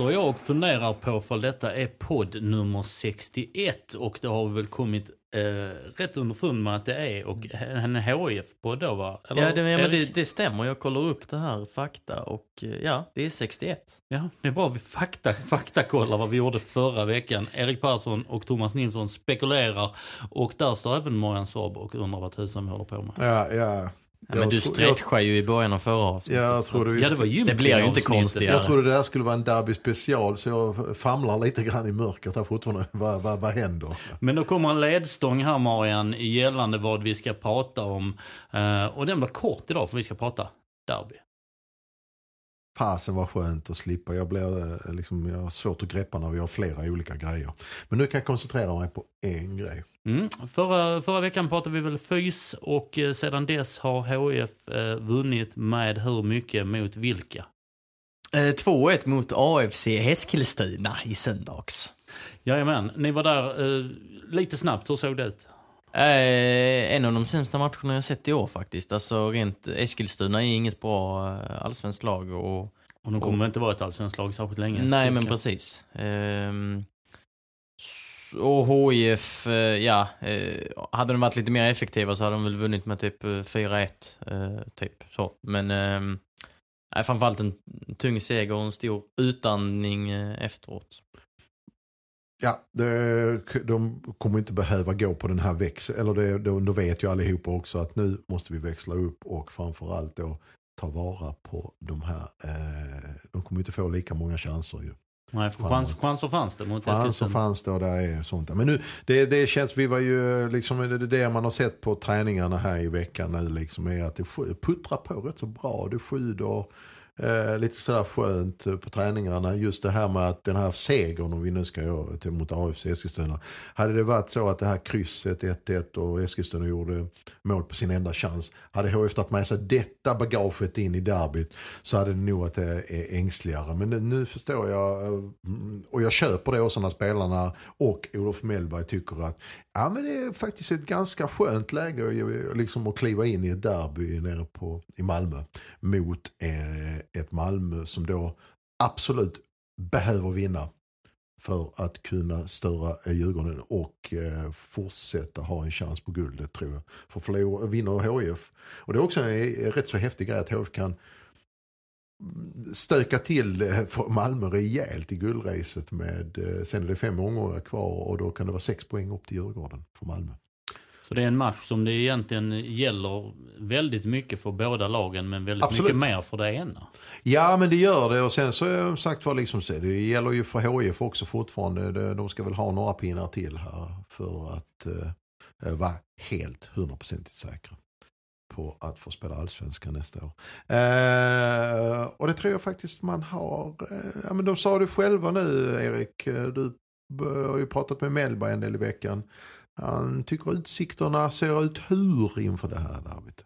står jag och funderar på för detta är podd nummer 61 och det har väl kommit eh, rätt underfund med att det är och en HIF-podd då va? Eller, Ja, det, men det, det stämmer. Jag kollar upp det här fakta och eh, ja, det är 61. Ja, det är bra vi fakta, faktakollar vad vi gjorde förra veckan. Erik Persson och Thomas Nilsson spekulerar och där står även Marianne Svab och undrar vad tusan vi håller på med. Ja, ja. Ja, men du stretchar ju i början av förra avsnittet. Jag så trodde vi- Ja, det var Det blir ju inte konstigare. Jag trodde det där skulle vara en derby special så jag famlar lite grann i mörkret här fortfarande. Vad, vad, vad händer? Men då kommer en ledstång här Marianne gällande vad vi ska prata om. Eh, och den var kort idag för vi ska prata derby. Fasen var skönt att slippa. Jag, blir, eh, liksom, jag har svårt att greppa när vi har flera olika grejer. Men nu kan jag koncentrera mig på en grej. Mm. Förra, förra veckan pratade vi väl fys och eh, sedan dess har HIF eh, vunnit med hur mycket mot vilka? Eh, 2-1 mot AFC Eskilstuna i söndags. Jajamän, ni var där eh, lite snabbt. Hur såg det ut? Eh, en av de sämsta matcherna jag sett i år faktiskt. Alltså rent Eskilstuna är inget bra eh, allsvenskt lag och Och de kommer väl inte vara ett allsvenskt lag särskilt länge? Nej, men precis. S- och HIF, eh, ja, eh, hade de varit lite mer effektiva så hade de väl vunnit med typ eh, 4-1, eh, typ så. Men nej, framförallt en tung seger och en stor utandning eh, efteråt. Ja, det, de kommer inte behöva gå på den här växeln. Eller det, då, då vet ju allihopa också att nu måste vi växla upp och framförallt då ta vara på de här. Eh, de kommer inte få lika många chanser ju. Nej, för chans, chanser fanns det mot Eskilstuna. fanns det och där är sånt. Men nu, det, det känns, vi var ju liksom, det, det man har sett på träningarna här i veckan nu liksom är att det puttrar på rätt så bra. Det sjuder eh, lite sådär skönt eh, på träningarna. Just det här med att den här segern, om vi nu ska göra till mot AFC Eskilstuna. Hade det varit så att det här krysset 1-1 och Eskilstuna gjorde mål på sin enda chans. Hade HF tagit med sig detta bagaget in i derbyt så hade det nog att det är ängsligare. Men nu, nu förstår jag eh, och jag köper det också när spelarna och Olof Mellberg tycker att ja, men det är faktiskt ett ganska skönt läge att- liksom att kliva in i ett derby nere på, i Malmö mot eh, ett Malmö som då absolut behöver vinna för att kunna störa eh, Djurgården och eh, fortsätta ha en chans på guldet tror jag. För förlor, vinner HIF. Och det är också en, en rätt så häftig grej att HIF kan mm, stöka till eh, för Malmö rejält i guldracet med, sen är det fem omgångar kvar och då kan det vara sex poäng upp till Djurgården för Malmö. Så det är en match som det egentligen gäller väldigt mycket för båda lagen men väldigt Absolut. mycket mer för det ena. Ja men det gör det och sen så är sagt var liksom så, det gäller ju för HIF också fortfarande. De ska väl ha några pinnar till här för att eh, vara helt hundraprocentigt säkra på att få spela allsvenskan nästa år. Eh, och det tror jag faktiskt man har. Eh, ja, men de sa det själva nu Erik. Eh, Du har ju pratat med Mellberg en del i veckan. Han tycker utsikterna ser ut hur inför det här derbyt.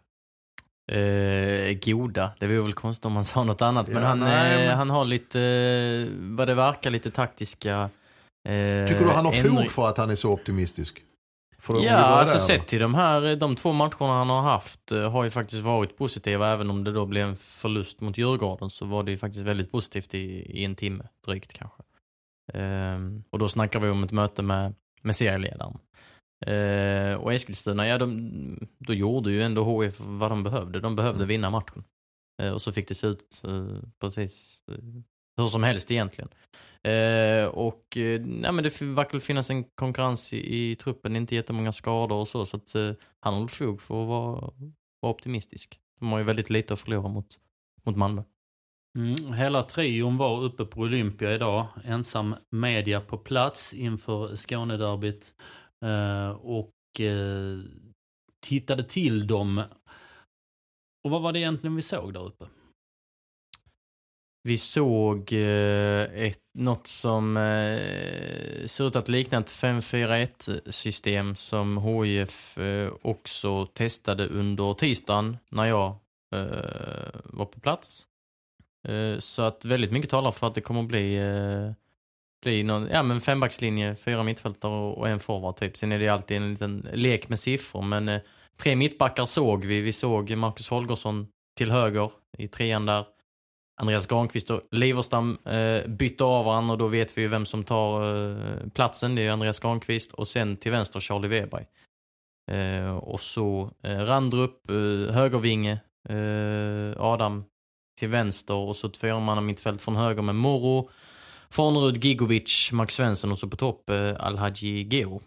Eh, goda, det vore väl konstigt om man sa något annat. Men Ja, han, nej, eh, men- han har lite, eh, vad det verkar, lite taktiska eh, Tycker du han har fog för att han är så optimistisk? Ja, alltså där sett till de här, de två matcherna han har haft eh, har ju faktiskt varit positiva. Även om det då blev en förlust mot Djurgården så var det ju faktiskt väldigt positivt i, i en timme, drygt kanske. Ehm, och då snackar vi om ett möte med, med serieledaren. Eh, och Eskilstuna, ja de, då gjorde ju ändå HIF vad de behövde. De behövde Mm. vinna matchen. Eh, och så fick det se ut eh, precis eh, hur som helst egentligen. Eh, och eh, nej, men det verkar finnas en konkurrens i, i truppen, inte jättemånga skador och så. Så att han har fog för att vara, vara optimistisk. De har ju väldigt lite att förlora mot, mot Malmö. Mm, hela trion var uppe på Olympia idag. Ensam media på plats inför Skånederbyt. Eh, och eh, tittade till dem. Och vad var det egentligen vi såg där uppe? Vi såg eh, ett, något som ser ut att likna ett 5-4-1 system som HIF också testade under tisdagen när jag var på plats. Så att väldigt mycket talar för att det kommer att bli, bli någon, ja men fembackslinje, fyra mittfältare och, och en forward typ. Sen är det alltid en liten lek med siffror men eh, tre mittbackar såg vi. Vi såg Marcus Holgersson till höger i trean där. Andreas Granqvist och Liverstam eh, bytte av varandra och då vet vi ju vem som tar eh, platsen. Det är Andreas Granqvist och sen till vänster Charlie Weberg. Eh, och så eh, Randrup, eh, högervinge, eh, Adam till vänster och så ett fyramanna mittfält från höger med Moro, Farnerud, Gigovic, Max Svensson och så på topp eh, Alhaji Geo.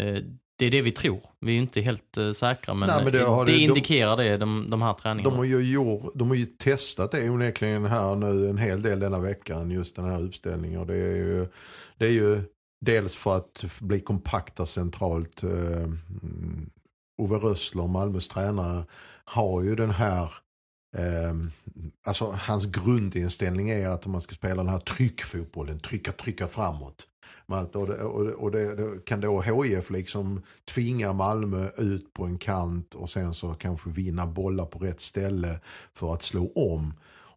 Eh, det är det vi tror. Vi är inte helt eh, säkra men, Nej, men det det, det det- de- indikerar det, de, de här träningarna. De har, ju gjort, de har ju testat det onekligen här nu en hel del denna veckan, just den här uppställningen. Och det, är ju, det är ju dels för att bli kompakta centralt. Mm, Ove Rössler, Malmös tränare, har ju den här eh, alltså hans grundinställning är att man ska spela den här tryckfotbollen, trycka, trycka framåt. Och det, och det, och det, det kan då HIF liksom tvinga Malmö ut på en kant och sen så kanske vinna bollar på rätt ställe för att slå om.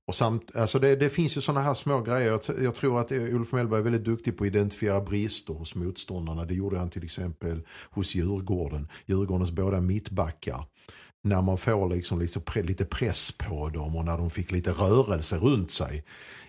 Och samt, alltså det, det finns ju sådana här små grejer. Jag, jag tror att Ulf Mellberg är väldigt duktig på att identifiera brister hos motståndarna. Det gjorde han till exempel hos Djurgården. Djurgårdens båda mittbackar. När man får liksom lite, pre, lite press på dem och när de fick lite rörelse runt sig.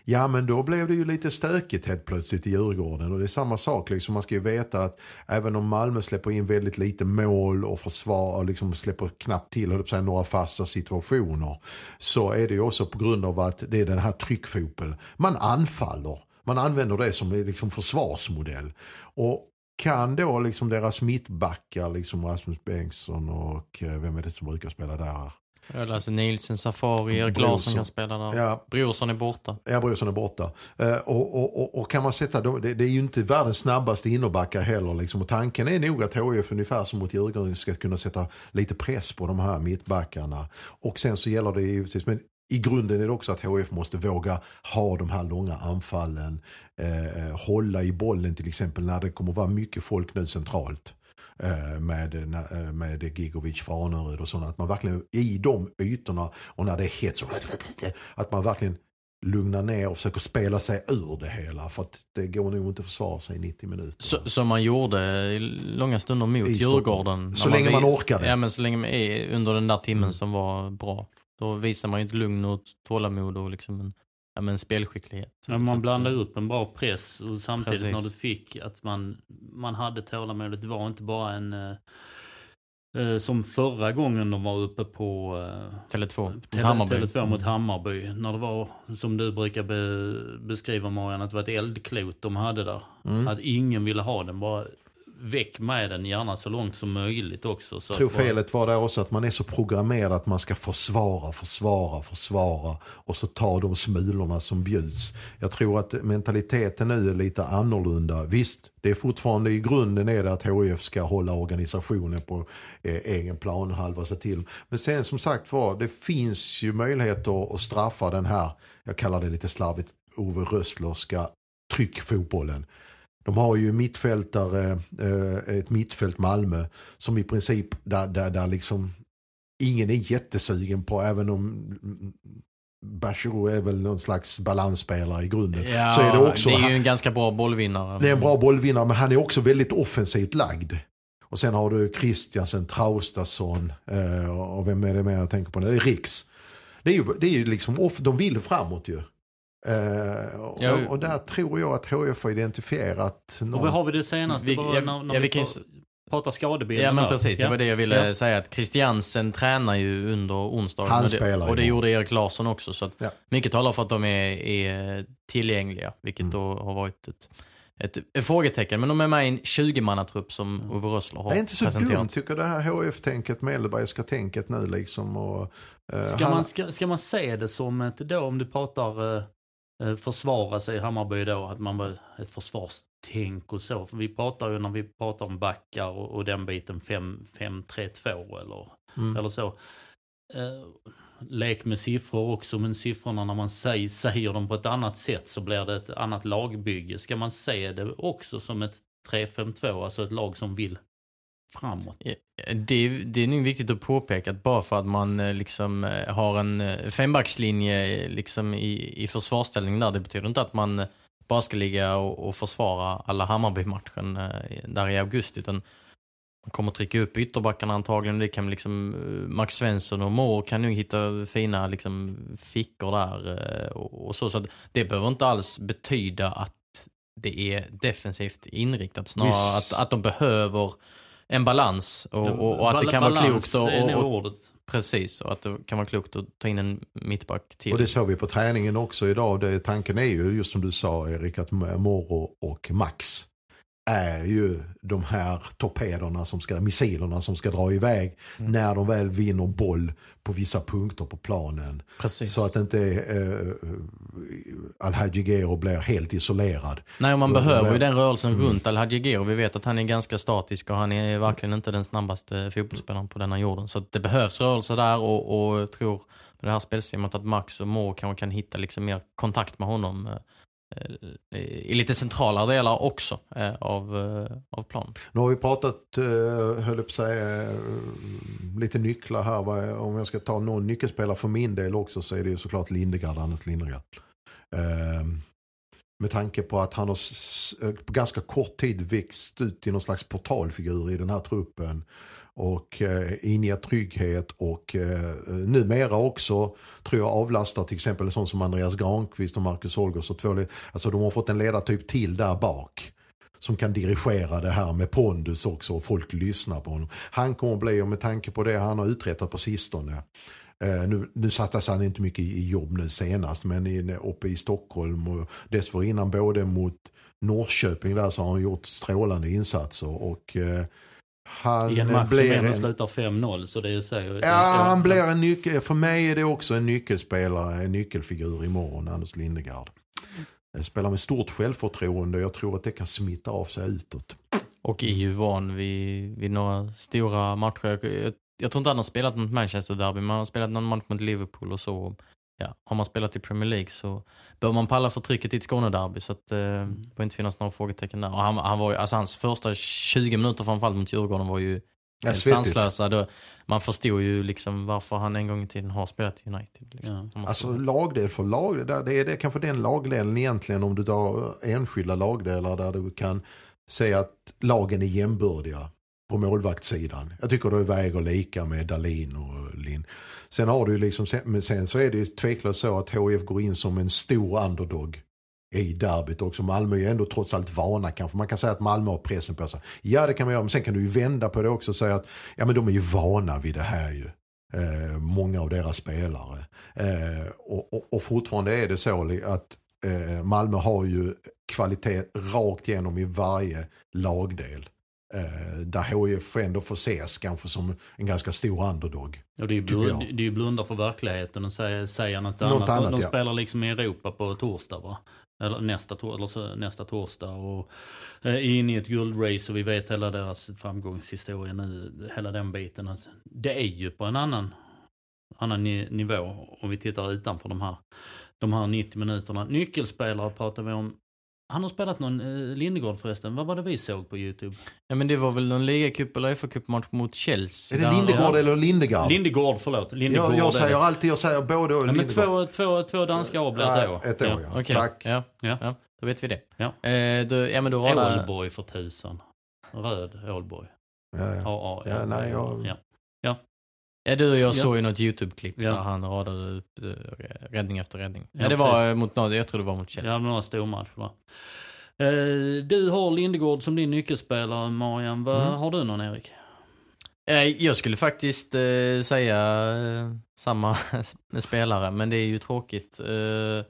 Ja men då blev det ju lite stökigt helt plötsligt i Djurgården. Och det är samma sak, liksom, man ska ju veta att även om Malmö släpper in väldigt lite mål och försvar liksom släpper knappt till höll säga, några fasta situationer. Så är det ju också på grund av att det är den här tryckfotbollen. Man anfaller. Man använder det som liksom försvarsmodell. Och kan då liksom deras mittbackar, liksom Rasmus Bengtsson och eh, vem är det som brukar spela där? Jag läser Nielsen, Safari, Erik. Larsson kan spela där. Ja, Brorsson är borta. Ja, Brorsson är borta. Eh, och, och, och, och kan man sätta, det, det är ju inte världens snabbaste innerbackar heller. Liksom. Och tanken är nog att HIF ungefär som mot Djurgården ska kunna sätta lite press på de här mittbackarna. Och sen så gäller det givetvis, men i grunden är det också att HIF måste våga ha de här långa anfallen. Eh, hålla i bollen till exempel när det kommer vara mycket folk nu centralt. eh, Med, eh, med Gigovic, Farnerud och sånt. Att man verkligen i de ytorna och när det är hett så att man verkligen lugnar ner och försöker spela sig ur det hela. För att det går nog inte att försvara sig i 90 minuter. Så, som man gjorde i långa stunder mot I. Djurgården. Så länge man vi- orkade. Ja, men så länge man är under den där timmen som var bra. Då visar man ju ett lugn och tålamod och liksom en, ja, men en spelskicklighet. Ja, man blandade eh, upp en bra press och samtidigt Precis. när du fick att man, man hade tålamodet. Det var inte bara en... Eh, eh, som förra gången de var uppe på eh, Tele2 mot Tele, Hammarby. Tele2 mot Hammarby. När det var, som du brukar be, beskriva Marian, att det var ett eldklot de hade där. Mm. Att ingen ville ha den, bara väck med den, gärna så långt som möjligt också. Så tror felet var där också att man är så programmerad att man ska försvara, försvara, försvara och så ta de smulorna som bjuds. Jag tror att mentaliteten nu är lite annorlunda. Visst, det är fortfarande i grunden är det att HIF ska hålla organisationen på eh, egen planhalva sig till. Men sen som sagt var, det finns ju möjligheter att straffa den här, jag kallar det lite slarvigt, Ove Rösslerska tryckfotbollen. De har ju mittfältare, eh, ett mittfält Malmö som i princip där, där, där liksom ingen är jättesugen på även om Bachirou är väl någon slags balansspelare i grunden. Ja, så är det också, det är ju en ganska bra bollvinnare. det är en bra bollvinnare men han är också väldigt offensivt lagd. Och sen har du Christiansen, Traustason eh, och vem är det mer jag tänker på nu? Riks. Det är ju, det är ju liksom, off, de vill framåt ju. Eh, och, Ja, och där tror jag att HF har identifierat Och någon, vad har vi det senaste? Vi- bara ja, när, när ja, vi, vi pratar skadebilden Ja men där. precis, det var det jag ville Ja. säga. Att Christiansen tränar ju under onsdagen. Han och det, spelar Och det gjorde Erik Larsson också. Så att Ja. mycket talar för att de är, är tillgängliga. Vilket Mm. då har varit ett, ett, ett frågetecken. Men de är med i en 20-mannatrupp som Ove Rössler har Det är inte så presenterat. dumt tycker jag, det här HF-tänket, Mellbergska tänket nu liksom. Och, eh, Ska, han- man, ska, ska man se det som ett, då om du pratar eh, försvara sig i Hammarby då, att man bara, ett försvarstänk och så. För vi pratar ju när vi pratar om backar och, och den biten 5-3-2 eller, Mm. eller så. Eh, lek med siffror också, men siffrorna när man säger, säger dem på ett annat sätt så blir det ett annat lagbygge. Ska man se det också som ett 3-5-2, alltså ett lag som vill framåt? Det är, det är nog viktigt att påpeka att bara för att man eh, liksom eh, har en eh, fembackslinje liksom i, i försvarsställning där, det betyder inte att man bara ska ligga och, och försvara alla Hammarby-matchen där i augusti, utan man kommer trycka upp ytterbackarna antagligen. Det kan liksom, Max Svensson och Moore kan nog hitta fina liksom, fickor där och, och så. Så att det behöver inte alls betyda att det är defensivt inriktat. Snarare Visst. att, att de behöver en balans och, och, och att det kan vara klokt och, och, och ordet. precis och att det kan vara klokt att ta in en mittback till. Och det såg vi på träningen också idag. Det, tanken är ju just som du sa Erik att Moro och Max är ju de här torpederna, som ska, missilerna som ska dra iväg Mm. när de väl vinner boll på vissa punkter på planen. precis. Så att inte eh, Alhaji Gero blir helt isolerad. Nej, man Så- behöver ju den rörelsen Mm. runt Alhaji Gero. Vi vet att han är ganska statisk och han är verkligen inte den snabbaste fotbollsspelaren på denna jorden. Så det behövs rörelse där och, och jag tror med det här spelsystemet att Max och Moore kanske kan hitta liksom mer kontakt med honom eh, eh, Eh, i lite centrala delar också eh, av, eh, av planen. Nu har vi pratat, eh, höll jag på att säga, lite nycklar här. Om jag ska ta någon nyckelspelare för min del också så är det ju såklart Lindegard, Anders Lindegard. Med tanke på att han har på ganska kort tid växt ut till någon slags portalfigur i den här truppen. Och eh, inger trygghet och eh, numera också tror jag avlastar till exempel en sån som Andreas Granqvist och Marcus Holgers. Och två, alltså de har fått en ledartyp till där bak som kan dirigera det här med pondus också och folk lyssnar på honom. Han kommer att bli, och med tanke på det han har uträttat på sistone, eh, nu, nu sattes han inte mycket i, i jobb nu senast, men i, uppe i Stockholm och dessförinnan både mot Norrköping där så har han gjort strålande insatser och eh, han I en match som blir ändå en, slutar 5-0 så det säger ju... Ja, han blir en nyckel, för mig är det också en nyckelspelare, en nyckelfigur imorgon, Anders Lindegard. Jag spelar med stort självförtroende och jag tror att det kan smitta av sig utåt. Och är ju van vid, vid några stora matcher. Jag, jag, jag tror inte han har spelat något Manchester-derby, men han har spelat någon match mot Liverpool och så. Ja, har man spelat i Premier League så bör man palla för trycket i ett Skånederby. Så att, eh, det får inte finnas några frågetecken där. Och han, han var ju, alltså hans första 20 minuter framförallt mot Djurgården var ju Ja, sanslösa. Då, man förstod ju liksom varför han en gång i tiden har spelat i United. Liksom. Ja. Alltså lagdel för lagdel, det är det kanske den lagdelen egentligen om du tar enskilda lagdelar där du kan säga att lagen är jämbördiga på målvaktssidan. Jag tycker det väger lika med Dalin och Linn. Sen har du liksom, men sen så är det ju tveklöst så att HIF går in som en stor underdog i derbyt också. Malmö är ju ändå trots allt vana kanske. Man kan säga att Malmö har pressen på sig. Ja det kan man göra, men sen kan du ju vända på det också och säga att ja men de är ju vana vid det här ju. Eh, många av deras spelare. Eh, och, och, och fortfarande är det så att eh, Malmö har ju kvalitet rakt igenom i varje lagdel. Eh, där HIF ändå får ses kanske som en ganska stor underdog. Och det är ju blund, jag. det är ju blunda för verkligheten och säga, säga något, Något annat. annat, De ja. spelar liksom i Europa på torsdag va? Eller nästa, eller så, nästa torsdag och eh, är inne i ett guldrace och vi vet hela deras framgångshistoria nu, hela den biten. Att det är ju på en annan, annan ni, nivå om vi tittar utanför de här, de här 90 minuterna. Nyckelspelare pratar vi om. Han har spelat någon, eh, Lindegård förresten, vad var det vi såg på YouTube? Ja men det var väl någon ligacup eller FA-cupmatch mot Chelsea. Är det Lindegård Ja. eller Lindegard? Lindegård, förlåt. Lindegård jag, jag säger det. alltid, jag säger både och. Ja, men två, två, två danska A blir Ja, ett år. Ett år ja. Okej, Tack. ja, Ja. ja, då vet vi det. Ja. Eh, då, ja men då radar... Ålborg för tusan. Röd Ålborg. Ja, ja. Ja, nej, jag- ja. Ja, du och jag Ja. såg ju något YouTube-klipp Ja. där han radade upp eh, räddning efter räddning. Ja, Ja, det var precis. eh, mot något, jag tror det var mot Chelsea. Ja, några stormatcher va. Eh, du har Lindegård som din nyckelspelare, Marian. Vad Mm. Har du någon, Erik? Eh, Jag skulle faktiskt eh, säga eh, samma spelare, men det är ju tråkigt. Eh,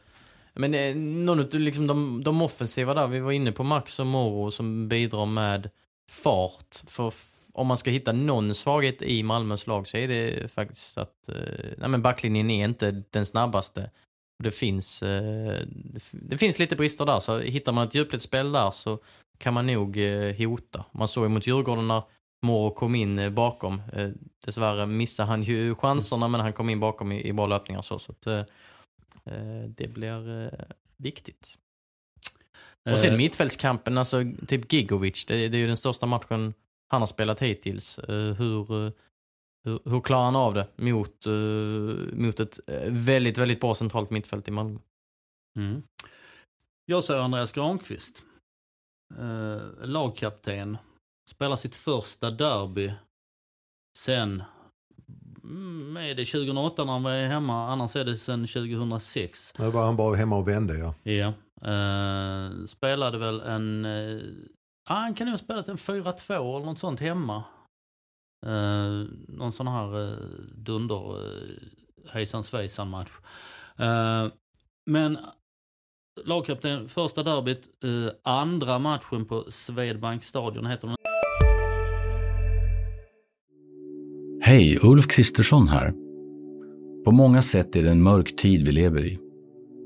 Men eh, någon av liksom de, de offensiva där, vi var inne på Max och Moro som bidrar med fart. För om man ska hitta någon svaghet i Malmös lag så är det faktiskt att eh, nej men backlinjen är inte den snabbaste. Det finns, eh, det finns lite brister där, så hittar man ett djupledsspel där så kan man nog eh, hota. Man såg ju mot Djurgården när Moro kom in bakom. Dessvärre missade han ju chanserna men han kom in bakom i, bra löpningar så. så att, det blir viktigt. Och sen mittfältskampen, alltså typ Gigovic, det, det är ju den största matchen han har spelat hittills. Eh, hur, eh, hur, hur klarar han av det mot, eh, mot ett väldigt, väldigt bra centralt mittfält i Malmö? Mm. Jag säger Andreas Granqvist. Eh, lagkapten. Spelar sitt första derby sen, mm, är det 2008 när han var hemma, annars är det sen 2006. Nu var han bara hemma och vände ja. Ja. Eh, spelade väl en, eh, ah, han kan ju ha spelat en 4-2 eller något sånt hemma. Eh, någon sån här eh, dunder eh, hejsan svejsan match. Eh, men lagkapten första derbyt, eh, andra matchen på Swedbank stadion heter den. Hej, Ulf Kristersson här. På många sätt är det en mörk tid vi lever i.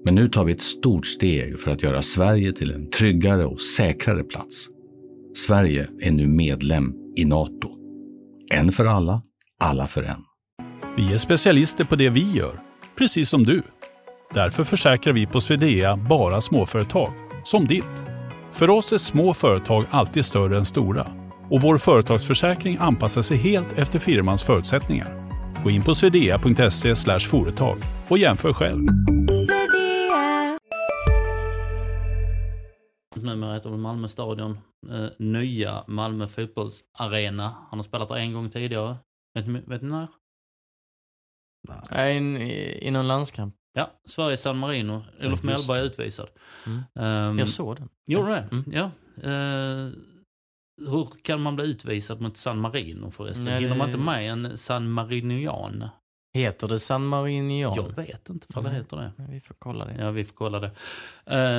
Men nu tar vi ett stort steg för att göra Sverige till en tryggare och säkrare plats. Sverige är nu medlem i Nato. En för alla, alla för en. Vi är specialister på det vi gör, precis som du. Därför försäkrar vi på Swedea bara småföretag, som ditt. För oss är små företag alltid större än stora och vår företagsförsäkring anpassar sig helt efter firmans förutsättningar. Gå in på swedea.se företag och jämför själv. Numera heter det Malmö stadion. Eh, nya Malmö fotbollsarena. Han har spelat där en gång tidigare. Vet ni, vet ni när? Nej, in, i, någon landskamp. Ja, Sverige San Marino. Olof just Mellberg är utvisad. Mm. Ehm, Jag såg den. Gjorde det? Mm. Ja. Eh, hur kan man bli utvisad mot San Marino förresten? Nej, Hinner man inte med en San Marinian? Heter det San Marinian? Jag vet inte för det heter det. Vi får kolla det. Ja, vi får kolla det.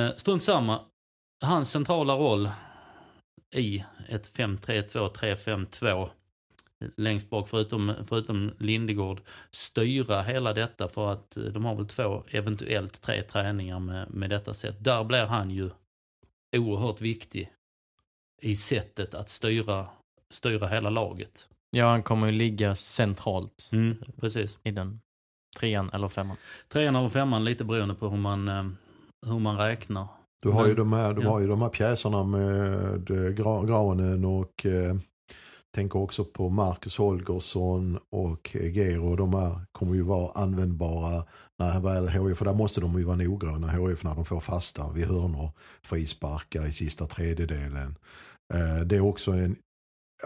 Uh, strunt samma. Hans centrala roll i ett 5-3-2, 3-5-2 längst bak förutom, förutom Lindegård styra hela detta för att eh, de har väl två, eventuellt tre träningar med, med detta sätt. Där blir han ju oerhört viktig i sättet att styra, styra hela laget. Ja, han kommer ju ligga centralt Mm, precis. i den trean eller femman. Trean eller femman lite beroende på hur man, eh, hur man räknar. Du har, ju Men- de här, de ja. har ju de här pjäserna med eh, Gra- Granen och eh, tänker också på Marcus Holgersson och Gero. De här kommer ju vara användbara när väl HIF, för där måste de ju vara noggranna HIF när de får fasta vid hörnor, frisparkar i sista tredjedelen. Eh, det är också en,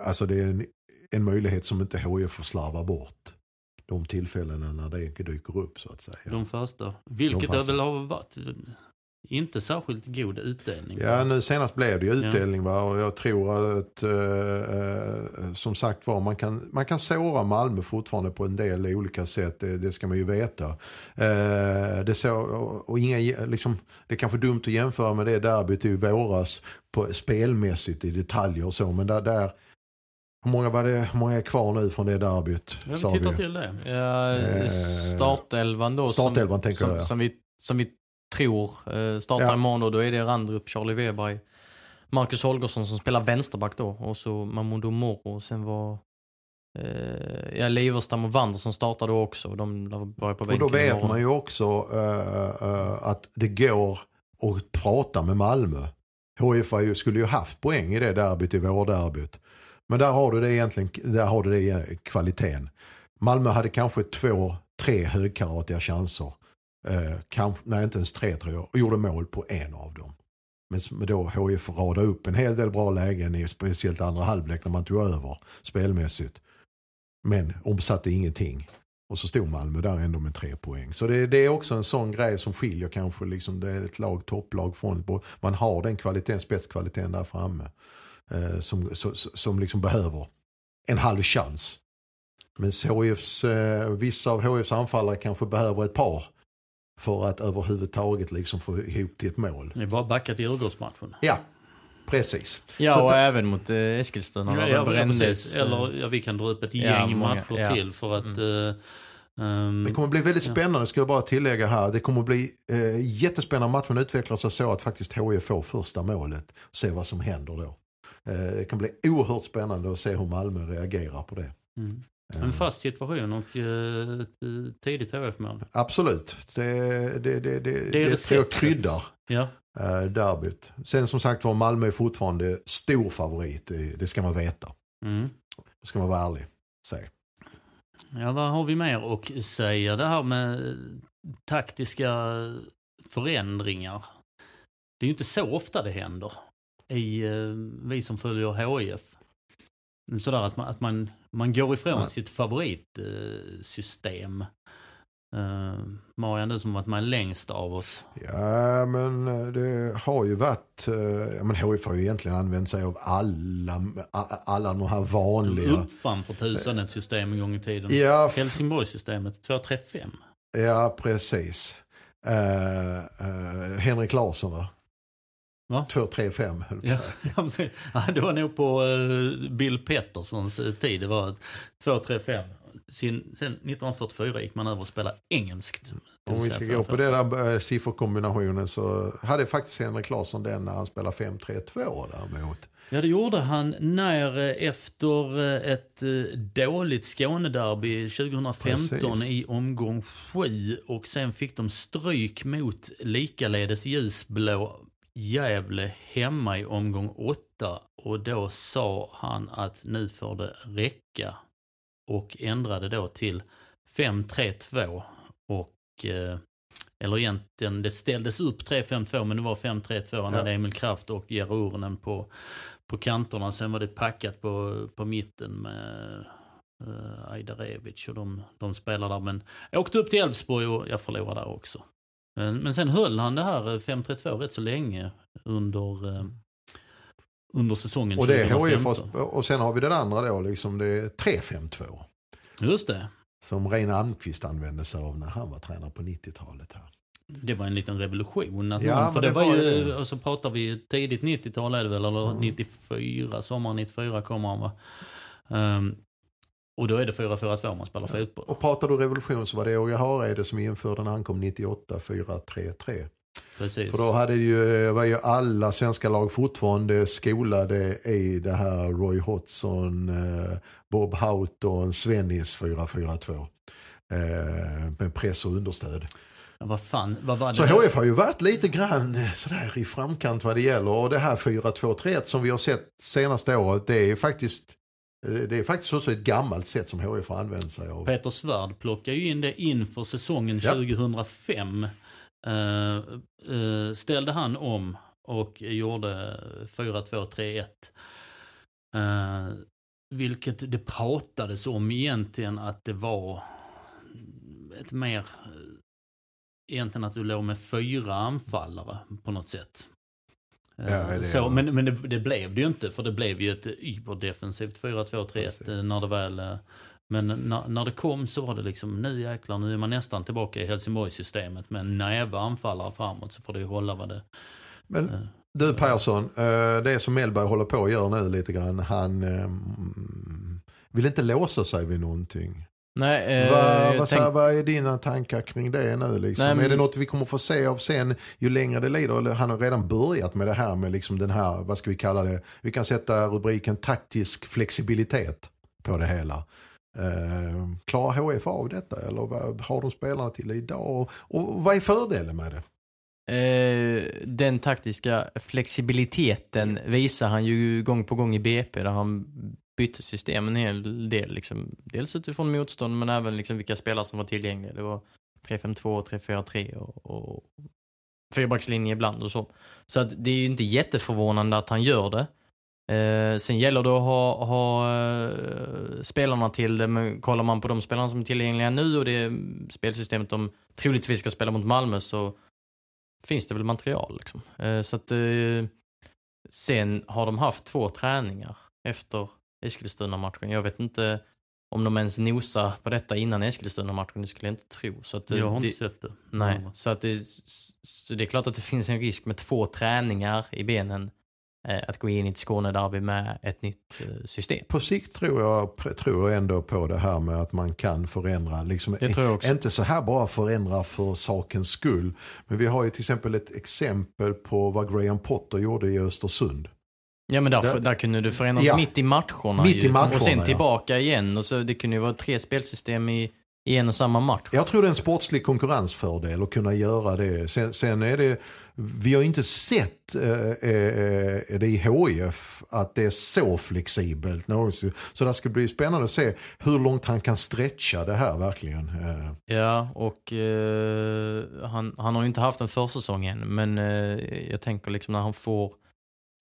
alltså det är en, en möjlighet som inte HIF får slarva bort. De tillfällena när det dyker upp så att säga. De första. Vilket De det första. väl har varit inte särskilt god utdelning. Ja, nu senast blev det ju utdelning va? och jag tror att eh, eh, som sagt var man kan, man kan såra Malmö fortfarande på en del olika sätt, det, det ska man ju veta. Eh, det, så, och, inga, liksom, det är kanske dumt att jämföra med det derbyt i våras på, spelmässigt i detaljer och så, men där, där hur många, var det, hur många är kvar nu från det derbyt? Ja, vi tittar vi? till det. Ja, Eh, startelvan då. startelvan som, tänker som, jag, ja. Som vi, som vi tror eh, startar Ja. imorgon då. Då är det Randrup, Charlie Weberg, Marcus Holgersson som spelar vänsterback då. Och så Mamoudou Moro. Och sen var eh, ja, Liverstam och Wander som startar då också. De var på Och då vet imorgon. man ju också eh, eh, att det går att prata med Malmö. HIF skulle ju haft poäng i det derbyt, i vårderbyt. Men där har du det egentligen, där har du det i kvaliteten. Malmö hade kanske två, tre högkaratiga chanser. Eh, kanske, nej inte ens tre tror jag. Och gjorde mål på en av dem. Men då HIF radade upp en hel del bra lägen i speciellt andra halvlek när man tog över spelmässigt. Men omsatte ingenting. Och så stod Malmö där ändå med tre poäng. Så det, det är också en sån grej som skiljer kanske liksom det är ett lag, topplag från ett Man har den kvaliteten, spetskvaliteten där framme. Eh, som, så, som liksom behöver en halv chans. Men HFs, eh, vissa av HIFs anfallare kanske behöver ett par för att överhuvudtaget liksom få ihop till ett mål. Det bara backat till Djurgårdsmatchen. Ja, precis. Ja, och att- även mot eh, Eskilstuna. Ja, ja, brändes, Eller ja, vi kan dra upp ett Ja, gäng många, matcher ja. till för att... eh, ehm, Det kommer bli väldigt spännande, ska jag bara tillägga här. Det kommer bli eh, jättespännande matchen utvecklar sig så att faktiskt HIF får första målet. Och se vad som händer då. Eh, det kan bli oerhört spännande att se hur Malmö reagerar på det. mm. Eh, En fast situation och eh, ett eh, tidigt HF-mål. Absolut, det, det, det, det, det, tror jag kryddar Ja, eh, derbyt. Sen som sagt var Malmö är fortfarande stor favorit, det, ska man veta. mm. Det ska man vara ärlig. Säg. ja, vad har vi mer att säga? Det här med taktiska förändringar. Det är ju inte så ofta det händer i eh, vi som följer HIF. Sådär att man, att man, man går ifrån Nej. sitt favoritsystem. Uh, Marian, du som varit med längst av oss. Ja men eh, det har ju varit, eh, ja, men HIF har ju egentligen använt sig av alla, alla de här vanliga. uppfann för tusan ett system en gång i tiden. Ja, Helsingborgssystemet 235. ja precis. Uh, uh, Henrik Larsson va? Va? 235 höll Ja, ja, det var nog på eh, Bill Petterssons eh, tid. Det var 235. Sin, sen 1944 gick man över och spelade engelskt. Om vi ska gå på den där eh, sifferkombinationen så hade faktiskt Henrik Larsson den när han spelade 5-3-2 däremot. Ja, det gjorde han när efter ett dåligt Skånederby 2015 Precis. i omgång 7 och sen fick de stryk mot likaledes ljusblå Gävle hemma i omgång 8 och då sa han att nu får det räcka och ändrade då till 5-3-2 och eh, eller egentligen, det ställdes upp 3-5-2 men det var 5-3-2. Han Ja. hade Emil Kraft och Jere Uronen på, på kanterna. Sen var det packat på, på mitten med uh, Ajdarevic och de, de spelade där. Men åkte upp till Elfsborg och jag förlorade där också. Men, men sen höll han det här eh, 5-3-2 rätt så länge under, eh, under säsongen Och, det är HIF 2015. och, och sen har vi den andra då, liksom det är 3-5-2. Just det. Som Reine Almqvist använde sig av när han var tränare på 90-talet här. Det var en liten revolution. Att Ja, någon, för det det var var ju, det. och så pratar vi tidigt 90-tal är det väl, eller Mm. 94, sommaren 94 kommer han va. Ehm, och då är det 4-4-2 man spelar fotboll. Och pratar du revolution så var det Åge Hareide som införde när han kom 98 4-3-3. Precis. För då hade ju, var ju alla svenska lag fortfarande skolade i det här Roy Hodgson, eh, Bob Houghton, Svennis 4-4-2. Eh, med press och understöd. Ja, vad fan, vad var det? Så HF har ju varit lite grann eh, sådär i framkant vad det gäller. Och det här 4-2-3 som vi har sett senaste året, det är faktiskt det är faktiskt också ett gammalt sätt som HF har använt sig av. Peter Svärd plockade ju in det inför säsongen Ja. 2005. Eh, eh, ställde han om och gjorde 4-2-3-1. Eh, vilket det pratades om egentligen att det var ett mer, eh, egentligen att du låg med fyra anfallare på något sätt. Eh, Ja, det- så, men men det, det blev det ju inte för det blev ju ett yberdefensivt 4-2-3-1 Precis. eh, när det väl eh, men när, när det kom så var det liksom, nu jäklar, nu är man nästan tillbaka i Helsingborgssystemet med en näve anfallare framåt så får det ju hålla vad det... Men eh, du Persson, eh, det som Mellberg håller på att göra nu lite grann, han eh, vill inte låsa sig vid någonting. Nej, eh, vad, vad, tänk- vad är dina tankar kring det nu? Liksom? Nej, men- Är det något vi kommer få se av sen ju längre det lider? Eller Han har redan börjat med det här med liksom den här, vad ska vi kalla det? Vi kan sätta rubriken taktisk flexibilitet på det hela. Eh, klarar HF av detta eller vad har de spelarna till idag? Och, och vad är fördelen med det? Eh, den taktiska flexibiliteten visar han ju gång på gång i BP där han bytte system en hel del. Liksom, dels utifrån motstånd men även liksom vilka spelare som var tillgängliga. Det var 3-5-2, 3-4-3 och, och fyrbackslinje ibland och så. Så att det är ju inte jätteförvånande att han gör det. Eh, sen gäller det att ha, ha eh, spelarna till det. Men kollar man på de spelarna som är tillgängliga nu och det spelsystemet de troligtvis ska spela mot Malmö så finns det väl material. Liksom. Eh, så att, eh, sen har de haft två träningar efter Eskilstuna-matchen. Jag vet inte om de ens nosar på detta innan Eskilstuna-matchen, det skulle jag inte tro. Så att, eh, Jag har inte det, sett det. Nej, så, att det, så det är klart att det finns en risk med två träningar i benen eh, att gå in i ett Skånederby med ett nytt eh, system. På sikt tror jag, tror jag ändå på det här med att man kan förändra. Liksom, Det tror jag också. Inte så här bara förändra för sakens skull. Men vi har ju till exempel ett exempel på vad Graham Potter gjorde i Östersund. Ja men där, Där- kunde du förändras Ja. mitt i matcherna. Mitt i ju. matcherna, och sen ja. tillbaka igen. Och så, det kunde ju vara tre spelsystem i, i en och samma match. Jag tror det är en sportslig konkurrensfördel att kunna göra det. Sen, sen är det, vi har ju inte sett eh, eh, det i HIF att det är så flexibelt. någonsin. Så det ska bli spännande att se hur långt han kan stretcha det här verkligen. Eh, Ja, och eh, han, han har ju inte haft en försäsong än. Men eh, jag tänker liksom när han får,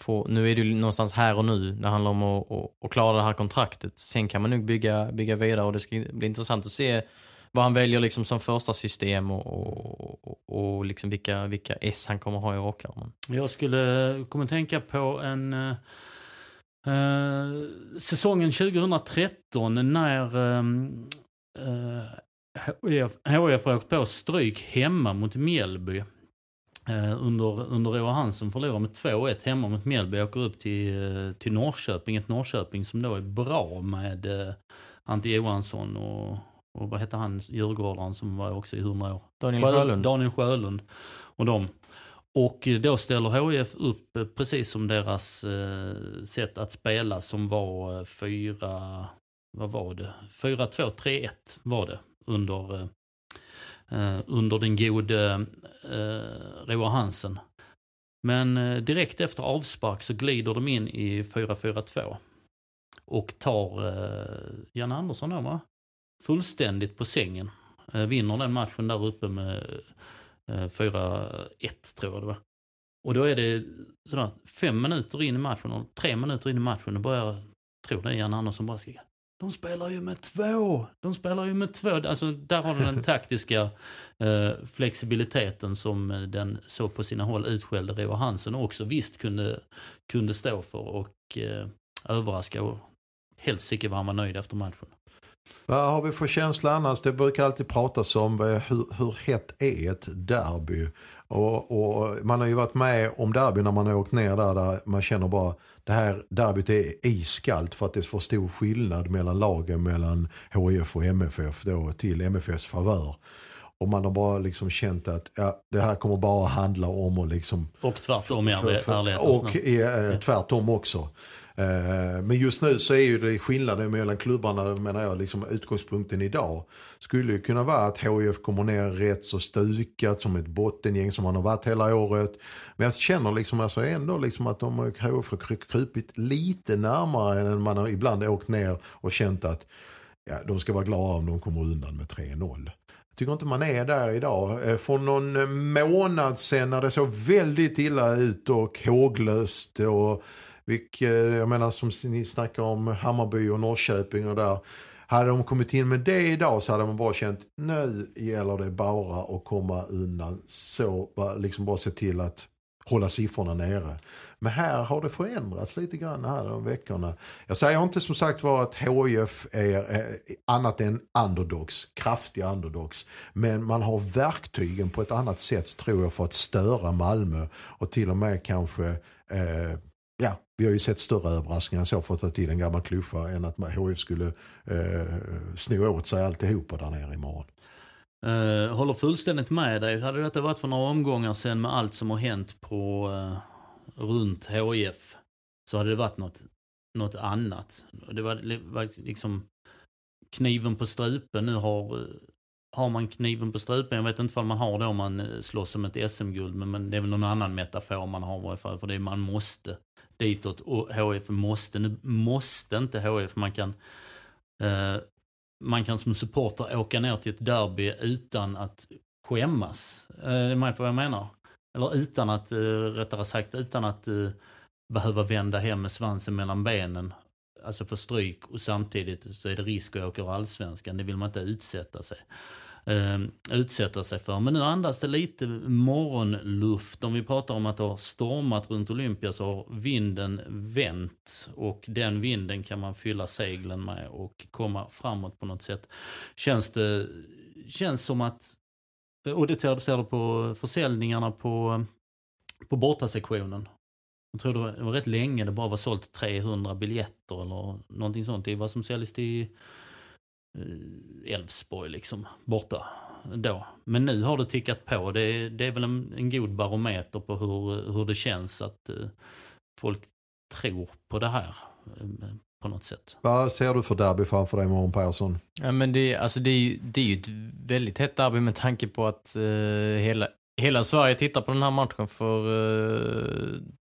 få, Nu är det ju någonstans här och nu. Det handlar om att, att, att klara det här kontraktet. Sen kan man nog bygga, bygga vidare och det ska bli intressant att se vad han väljer liksom som första system och, och, och, och liksom vilka, vilka S han kommer ha i rockärmen. Jag skulle komma tänka på en eh, eh säsongen 2013 när eh, eh HIF, har åkt på stryk hemma mot Mjällby. Eh, under, under Roa Hansen förlorar med 2-1 hemma mot Mjällby. Åker upp till, eh, till Norrköping. Ett Norrköping som då är bra med eh, Ante Johansson och, och vad hette han, djurgårdaren som var också i 100 år. Daniel Sjö- Sjölund. Daniel Sjölund och dem. Och eh, då ställer HIF upp precis som deras eh, sätt att spela som var eh, fyra, vad var det? 4-2-3-1 var det under, Eh, under den gode eh, Roa Hansen. Men eh, direkt efter avspark så glider de in i 4-4-2. Och tar eh, Jan Andersson då va? Fullständigt på sängen. Eh, vinner den matchen där uppe med eh, 4-1 tror jag det var. Och då är det sådär fem minuter in i matchen, och tre minuter in i matchen, då börjar, tror det är Jan Andersson bara skrika. De spelar ju med två! De spelar ju med två! Alltså där har du den taktiska eh, flexibiliteten som eh, den så på sina håll utskällde Roa Hansen också visst kunde, kunde stå för och eh, överraska och helsike var han var nöjd efter matchen. Vad har vi för känsla annars? Det brukar alltid pratas om eh, hur, hur hett är ett derby? Och, och man har ju varit med om derby när man har åkt ner där, där man känner bara det här derbyt är iskallt för att det är för stor skillnad mellan lagen mellan HIF och MFF då till MFFs favör. Och man har bara liksom känt att ja, det här kommer bara handla om att liksom Och tvärtom i ärlighetens Och namn. eh, tvärtom också. Eh, men just nu så är ju det skillnaden mellan klubbarna, menar jag, liksom utgångspunkten idag. Skulle ju kunna vara att HIF kommer ner rätt så stukat som ett bottengäng som man har varit hela året. Men jag känner liksom alltså ändå liksom att de HIF har krupit lite närmare än man har ibland åkt ner och känt att ja, de ska vara glada om de kommer undan med 3-0. Jag tycker inte man är där idag. Eh, för någon eh, månad sedan när det såg väldigt illa ut och håglöst och vilket, eh, jag menar som ni snackar om Hammarby och Norrköping och där. Hade de kommit in med det idag så hade man bara känt nu gäller det bara att komma undan. Så liksom bara se till att hålla siffrorna nere. Men här har det förändrats lite grann här de veckorna. Jag säger inte som sagt var att HIF är eh, annat än underdogs, kraftiga underdogs. Men man har verktygen på ett annat sätt tror jag för att störa Malmö och till och med kanske eh, Ja, vi har ju sett större överraskningar så för att ta till en gammal kluffa än att HIF skulle eh, sno åt sig alltihopa där nere imorgon. Uh, eh, håller fullständigt med dig. Hade detta varit för några omgångar sen med allt som har hänt på uh, runt HIF så hade det varit något, något annat. Det var, var liksom kniven på strupen. Nu har, har man kniven på strupen. Jag vet inte om man har det om man eh, slåss om ett SM-guld. Men, det är väl någon annan metafor man har i varje fall. För det är man måste ditåt. Och HIF måste. Nu måste inte HIF. Man kan eh, man kan som supporter åka ner till ett derby utan att skämmas. Eh, Är du med på vad jag menar? Eller utan att, eh, rättare sagt, utan att eh, behöva vända hem med svansen mellan benen. Alltså få stryk och samtidigt så är det risk att åka ur allsvenskan. Det vill man inte utsätta sig. eh, utsätta sig för. Men nu andas det lite morgonluft. Om vi pratar om att det har stormat runt Olympia så har vinden vänt och den vinden kan man fylla seglen med och komma framåt på något sätt. Känns det känns som att, och det ser du på försäljningarna på, på bortasektionen. Jag tror det var, det var rätt länge det bara var sålt 300 biljetter eller någonting sånt. Det är vad som säljs till eh, Elfsborg liksom, borta då. Men nu har det tickat på. Det, det är väl en, en, god barometer på hur, hur det känns att uh, folk tror på det här eh, på något sätt. Vad ser du för derby framför dig imorgon Persson? Ja, men det, alltså det, är ju, det är ju ett väldigt hett derby med tanke på att uh, hela, hela Sverige tittar på den här matchen för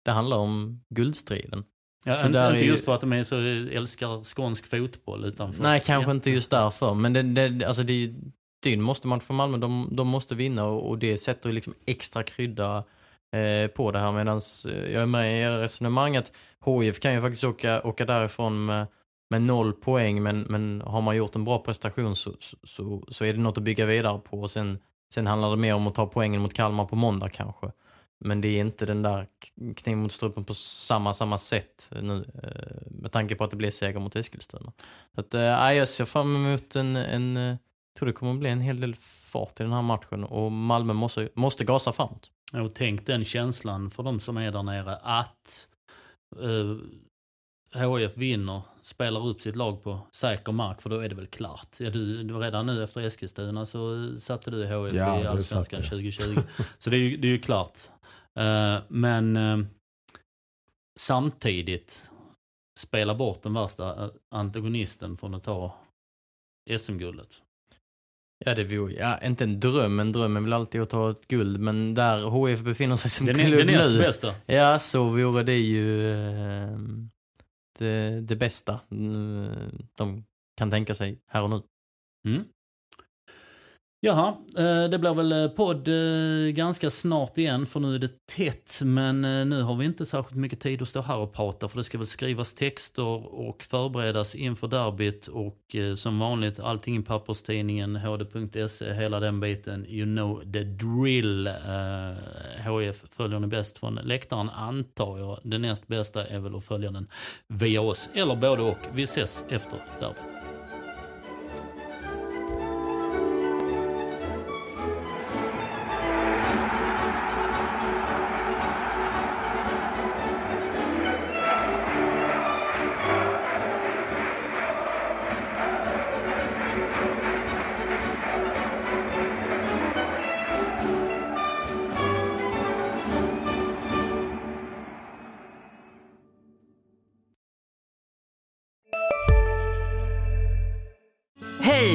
det handlar om guldstriden. Ja, så inte, inte just för att de är så älskar skånsk fotboll. Utan för Nej, kanske ja. inte just därför. Men det, det, alltså det, det måste man för Malmö. De, de måste vinna och, och det sätter liksom extra krydda eh, Eh, på det här. Medan eh, jag är med i era resonemang att HIF kan ju faktiskt åka, åka därifrån med, med noll poäng. Men, men har man gjort en bra prestation så, så, så är det något att bygga vidare på. Och sen, sen handlar det mer om att ta poängen mot Kalmar på måndag kanske. Men det är inte den där kniv mot strupen på samma, samma sätt nu eh, med tanke på att det blir seger mot Eskilstuna. Så att, äh, jag ser fram emot en, en jag tror det kommer att bli en hel del fart i den här matchen och Malmö måste, måste gasa framåt. Och tänk den känslan för de som är där nere att uh, HIF vinner, spelar upp sitt lag på säker mark för då är det väl klart. Ja, du, redan nu efter Eskilstuna så satte du HIF ja, i Allsvenskan 2020. så det är ju, det är ju klart. Uh, men uh, samtidigt spela bort den värsta eh, antagonisten från att ta SM-guldet. Ja, det vore, ja, inte en dröm, en dröm är väl alltid att ta ett guld, men där HIF befinner sig som den, klubb den nu. bästa. Ja, så vore det ju eh, det, det bästa de kan tänka sig här och nu. Mm. Jaha, eh, det blir väl eh, podd eh, ganska snart igen för nu är det tätt. Men nu har vi inte särskilt mycket tid att stå här och prata för det ska väl skrivas texter och förberedas inför derbyt och som vanligt allting i papperstidningen, hd.se, hela den biten. You know the drill. HF följer ni bäst från läktaren antar jag. Det näst bästa är väl att följa den via oss eller både och. Vi ses efter derbyt.